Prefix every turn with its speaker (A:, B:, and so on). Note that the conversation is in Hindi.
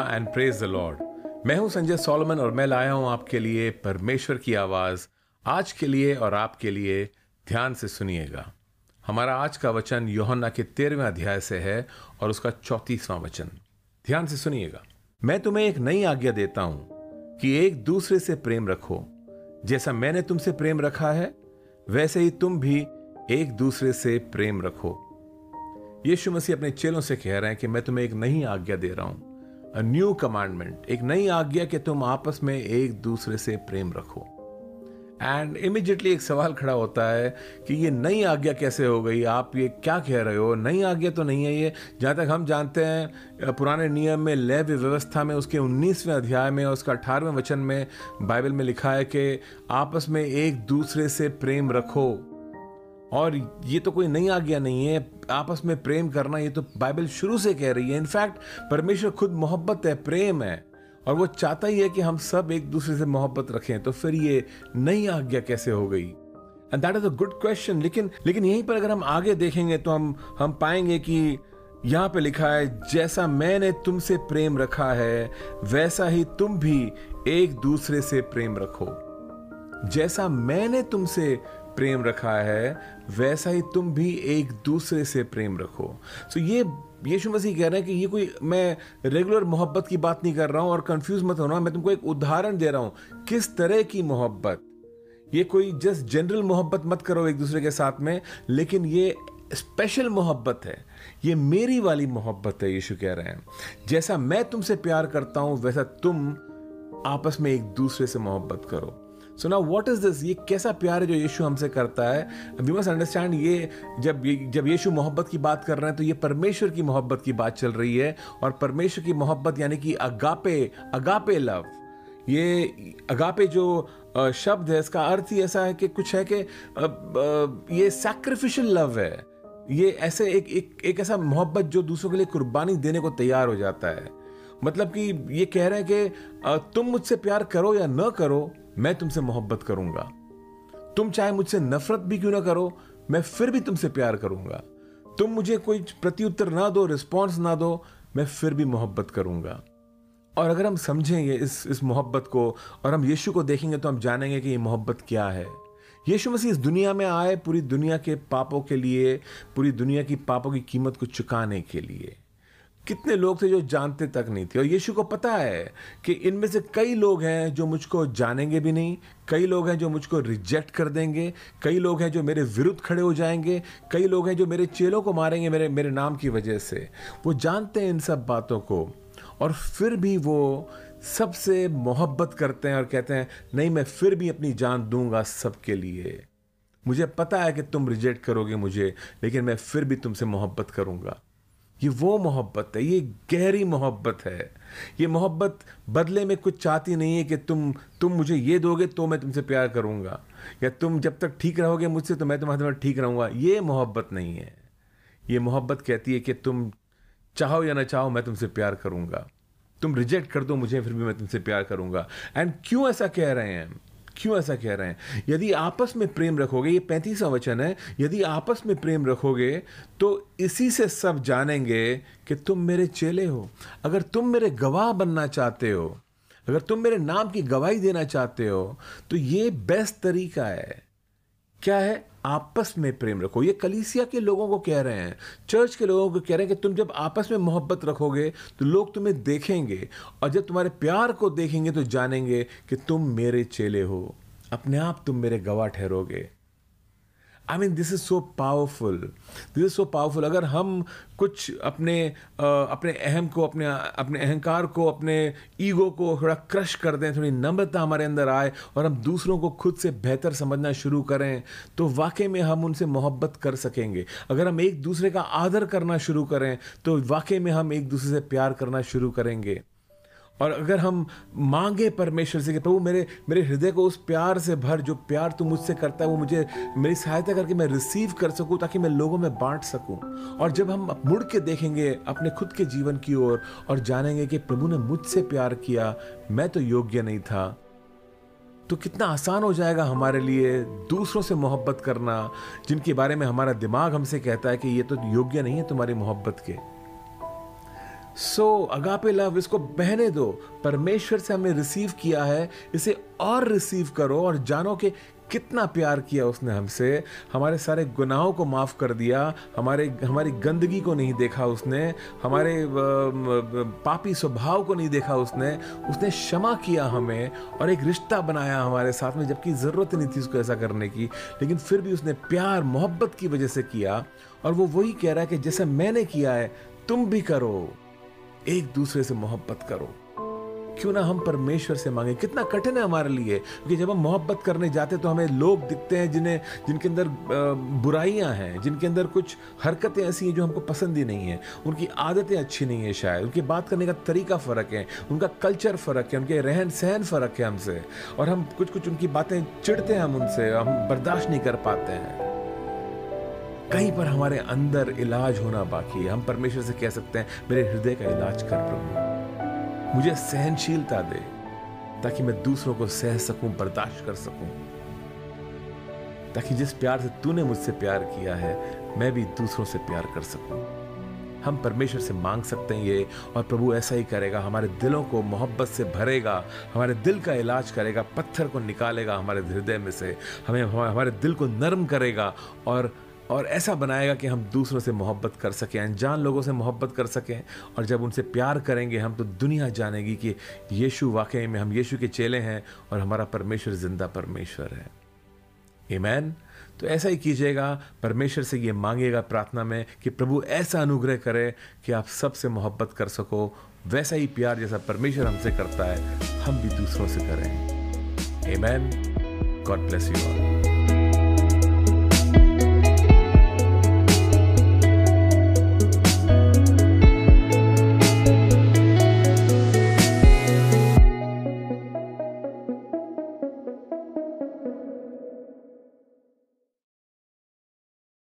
A: Hallelujah and praise the lord मैं हूँ संजय सोलोमन और मैं लाया हूँ आपके लिए परमेश्वर की आवाज़ आज के लिए और आपके लिए ध्यान से सुनिएगा। हमारा आज का वचन योहन्ना के तेरहवें अध्याय से है और उसका चौतीसवां वचन। ध्यान से सुनिएगा। मैं तुम्हें एक नई आज्ञा देता हूँ कि एक दूसरे से प्रेम रखो। जैसा मैंने तुमसे प्रेम रखा है, वैसे ही तुम भी एक दूसरे से प्रेम रखो। यीशु मसीह अपने चेलों से कह रहे हैं कि मैं तुम्हें एक नई आज्ञा दे रहा हूँ। अ न्यू कमांडमेंट एक नई आज्ञा कि तुम आपस में एक दूसरे से प्रेम रखो। एंड इमिजिएटली एक सवाल खड़ा होता है कि ये नई आज्ञा कैसे हो गई? आप ये क्या कह रहे हो? नई आज्ञा तो नहीं है ये। जहाँ तक हम जानते हैं पुराने नियम में लय व्यवस्था में उसके 19वें अध्याय में और उसका 18वें वचन में बाइबल में लिखा है कि आपस में एक दूसरे से प्रेम रखो। और ये तो कोई नई आज्ञा नहीं है। आपस में प्रेम करना ये तो बाइबल शुरू से कह रही है। इनफैक्ट परमेश्वर खुद मोहब्बत है, प्रेम है। और वो चाहता ही है कि हम सब एक दूसरे से मोहब्बत रखें। तो फिर ये नई आज्ञा कैसे हो गई? And that is a good question लेकिन लेकिन यहीं पर अगर हम आगे देखेंगे तो हम हम पाएँगे कि यहाँ पे लिखा है, जैसा मैंने तुमसे प्रेम रखा है, वैसा ही तुम भी एक दूसरे से प्रेम रखो। जैसा मैंने तुमसे प्रेम रखा है, वैसा ही तुम भी एक दूसरे से प्रेम रखो। सो so, ये, यीशु मसीह कह रहे हैं कि ये कोई, मैं रेगुलर मोहब्बत की बात नहीं कर रहा हूँ और कंफ्यूज मत होना, मैं तुमको एक उदाहरण दे रहा हूँ। किस तरह की मोहब्बत? ये कोई जस्ट जनरल मोहब्बत मत करो एक दूसरे के साथ में, लेकिन ये स्पेशल मोहब्बत है। ये मेरी वाली मोहब्बत है, यीशु कह रहे हैं। जैसा मैं तुमसे प्यार करता हूँ, वैसा तुम आपस में एक दूसरे से मोहब्बत करो। सो ना व्हाट इज़ दिस ये कैसा प्यार है जो यीशु हमसे करता है? वी मस्ट अंडरस्टैंड ये जब जब यीशु मोहब्बत की बात कर रहे हैं तो ये परमेश्वर की मोहब्बत की बात चल रही है। और परमेश्वर की मोहब्बत यानी कि अगापे अगापे लव। ये अगापे जो शब्द है, इसका अर्थ ही ऐसा है कि कुछ है कि ये सैक्रिफिशियल लव है। ये ऐसे एक एक एक ऐसा मोहब्बत जो दूसरों के लिए कुर्बानी देने को तैयार हो जाता है। मतलब कि ये कह रहे हैं कि तुम मुझसे प्यार करो या न करो मैं तुमसे मोहब्बत करूँगा। तुम चाहे मुझसे नफरत भी क्यों ना करो, मैं फिर भी तुमसे प्यार करूँगा। तुम मुझे कोई प्रत्युत्तर ना दो रिस्पॉन्स ना दो, मैं फिर भी मोहब्बत करूँगा। और अगर हम समझेंगे इस इस मोहब्बत को, और हम यीशु को देखेंगे तो हम जानेंगे कि ये मोहब्बत क्या है। यीशु मसीह इस दुनिया में आए पूरी दुनिया के पापों के लिए, पूरी दुनिया की पापों की कीमत को चुकाने के लिए। कितने लोग थे जो जानते तक नहीं थे? और यीशु को पता है कि इनमें से कई लोग हैं जो मुझको जानेंगे भी नहीं, कई लोग हैं जो मुझको रिजेक्ट कर देंगे, कई लोग हैं जो मेरे विरुद्ध खड़े हो जाएँगे, कई लोग हैं जो मेरे चेलों को मारेंगे मेरे मेरे नाम की वजह से। वो जानते हैं इन सब बातों को, और फिर भी वो सबसे मोहब्बत करते हैं और कहते हैं, नहीं, मैं फिर भी अपनी जान दूँगा सबके लिए। मुझे पता है कि तुम रिजेक्ट करोगे मुझे, लेकिन मैं फिर भी तुमसे मोहब्बत करूँगा। ये वो मोहब्बत है, ये गहरी मोहब्बत है। ये मोहब्बत बदले में कुछ चाहती नहीं है कि तुम तुम मुझे ये दोगे तो मैं तुमसे प्यार करूँगा। या तुम जब तक ठीक रहोगे मुझसे तो मैं तुम्हारे तुम्हारे ठीक रहूँगा। ये मोहब्बत नहीं है। ये मोहब्बत कहती है कि तुम चाहो या ना चाहो मैं तुमसे प्यार करूँगा। तुम रिजेक्ट कर दो मुझे, फिर भी मैं तुमसे प्यार करूँगा। एंड क्यों ऐसा कह रहे हैं क्यों ऐसा कह रहे हैं? यदि आपस में प्रेम रखोगे, ये पैंतीसवा वचन है, यदि आपस में प्रेम रखोगे तो इसी से सब जानेंगे कि तुम मेरे चेले हो। अगर तुम मेरे गवाह बनना चाहते हो, अगर तुम मेरे नाम की गवाही देना चाहते हो तो ये बेस्ट तरीका है। क्या है? आपस में प्रेम रखो। ये कलीसिया के लोगों को कह रहे हैं। चर्च के लोगों को कह रहे हैं कि तुम जब आपस में मोहब्बत रखोगे तो लोग तुम्हें देखेंगे और जब तुम्हारे प्यार को देखेंगे तो जानेंगे कि तुम मेरे चेले हो। अपने आप तुम मेरे गवाह ठहरोगे। I mean this is so powerful this is so powerful अगर हम कुछ अपने अपने अहम को, अपने अपने अहंकार को, अपने ईगो को थोड़ा क्रश कर दें, थोड़ी नम्रता हमारे अंदर आए और हम दूसरों को खुद से बेहतर समझना शुरू करें तो वाकई में हम उनसे मोहब्बत कर सकेंगे। अगर हम एक दूसरे का आदर करना शुरू करें तो वाकई में हम एक दूसरे से प्यार करना शुरू करेंगे। और अगर हम मांगे परमेश्वर से कि प्रभु मेरे मेरे हृदय को उस प्यार से भर जो प्यार तू मुझसे करता है वो मुझे मेरी सहायता करके मैं रिसीव कर सकूँ ताकि मैं लोगों में बांट सकूँ। और जब हम मुड़ के देखेंगे अपने खुद के जीवन की ओर और, और जानेंगे कि प्रभु ने मुझसे प्यार किया मैं तो योग्य नहीं था तो कितना आसान हो जाएगा हमारे लिए दूसरों से मोहब्बत करना जिनके बारे में हमारा दिमाग हमसे कहता है कि ये तो योग्य नहीं है तुम्हारी मोहब्बत के। सो so, अगापे लव इसको बहने दो। परमेश्वर से हमने रिसीव किया है इसे और रिसीव करो और जानो कि कितना प्यार किया उसने हमसे। हमारे सारे गुनाहों को माफ़ कर दिया हमारे हमारी गंदगी को नहीं देखा उसने हमारे पापी स्वभाव को नहीं देखा उसने। उसने क्षमा किया हमें और एक रिश्ता बनाया हमारे साथ में जबकि ज़रूरत नहीं थी उसको ऐसा करने की। लेकिन फिर भी उसने प्यार मोहब्बत की वजह से किया और वो वही कह रहा है कि जैसे मैंने किया है तुम भी करो। एक दूसरे से मोहब्बत करो। क्यों ना हम परमेश्वर से मांगे? कितना कठिन है हमारे लिए, क्योंकि जब हम मोहब्बत करने जाते तो हमें लोग दिखते हैं जिन्हें, जिनके अंदर बुराइयाँ हैं, जिनके अंदर कुछ हरकतें ऐसी हैं जो हमको पसंद ही नहीं है। उनकी आदतें अच्छी नहीं है शायद। उनकी बात करने का तरीका फ़र्क है, उनका कल्चर फ़र्क है, उनके रहन सहन फ़र्क है हमसे। और हम कुछ कुछ उनकी बातें चिढ़ते हैं हम उनसे, हम बर्दाश्त नहीं कर पाते हैं। कहीं पर हमारे अंदर इलाज होना बाकी है। हम परमेश्वर से कह सकते हैं, मेरे हृदय का इलाज कर प्रभु। मुझे सहनशीलता दे, ताकि मैं दूसरों को सह सकूँ, बर्दाश्त कर सकूँ। ताकि जिस प्यार से तूने मुझसे प्यार किया है, मैं भी दूसरों से प्यार कर सकूँ। हम परमेश्वर से मांग सकते हैं ये, और प्रभु ऐसा ही करेगा, हमारे दिलों को मोहब्बत से भरेगा, हमारे दिल का इलाज करेगा, पत्थर को निकालेगा हमारे हृदय में से, हमें, हमारे दिल को नरम करेगा, और और ऐसा बनाएगा कि हम दूसरों से मोहब्बत कर सकें, अनजान लोगों से मोहब्बत कर सकें और जब उनसे प्यार करेंगे, हम तो दुनिया जानेगी कि यीशु वाकई में हम यीशु के चेले हैं और हमारा परमेश्वर ज़िंदा परमेश्वर है ईमैन तो ऐसा ही कीजिएगा, परमेश्वर से ये मांगेगा प्रार्थना में कि प्रभु ऐसा अनुग्रह करे कि आप सबसे मोहब्बत कर सको, वैसा ही प्यार जैसा परमेश्वर हमसे करता है, हम भी दूसरों से करें Amen. God bless you all.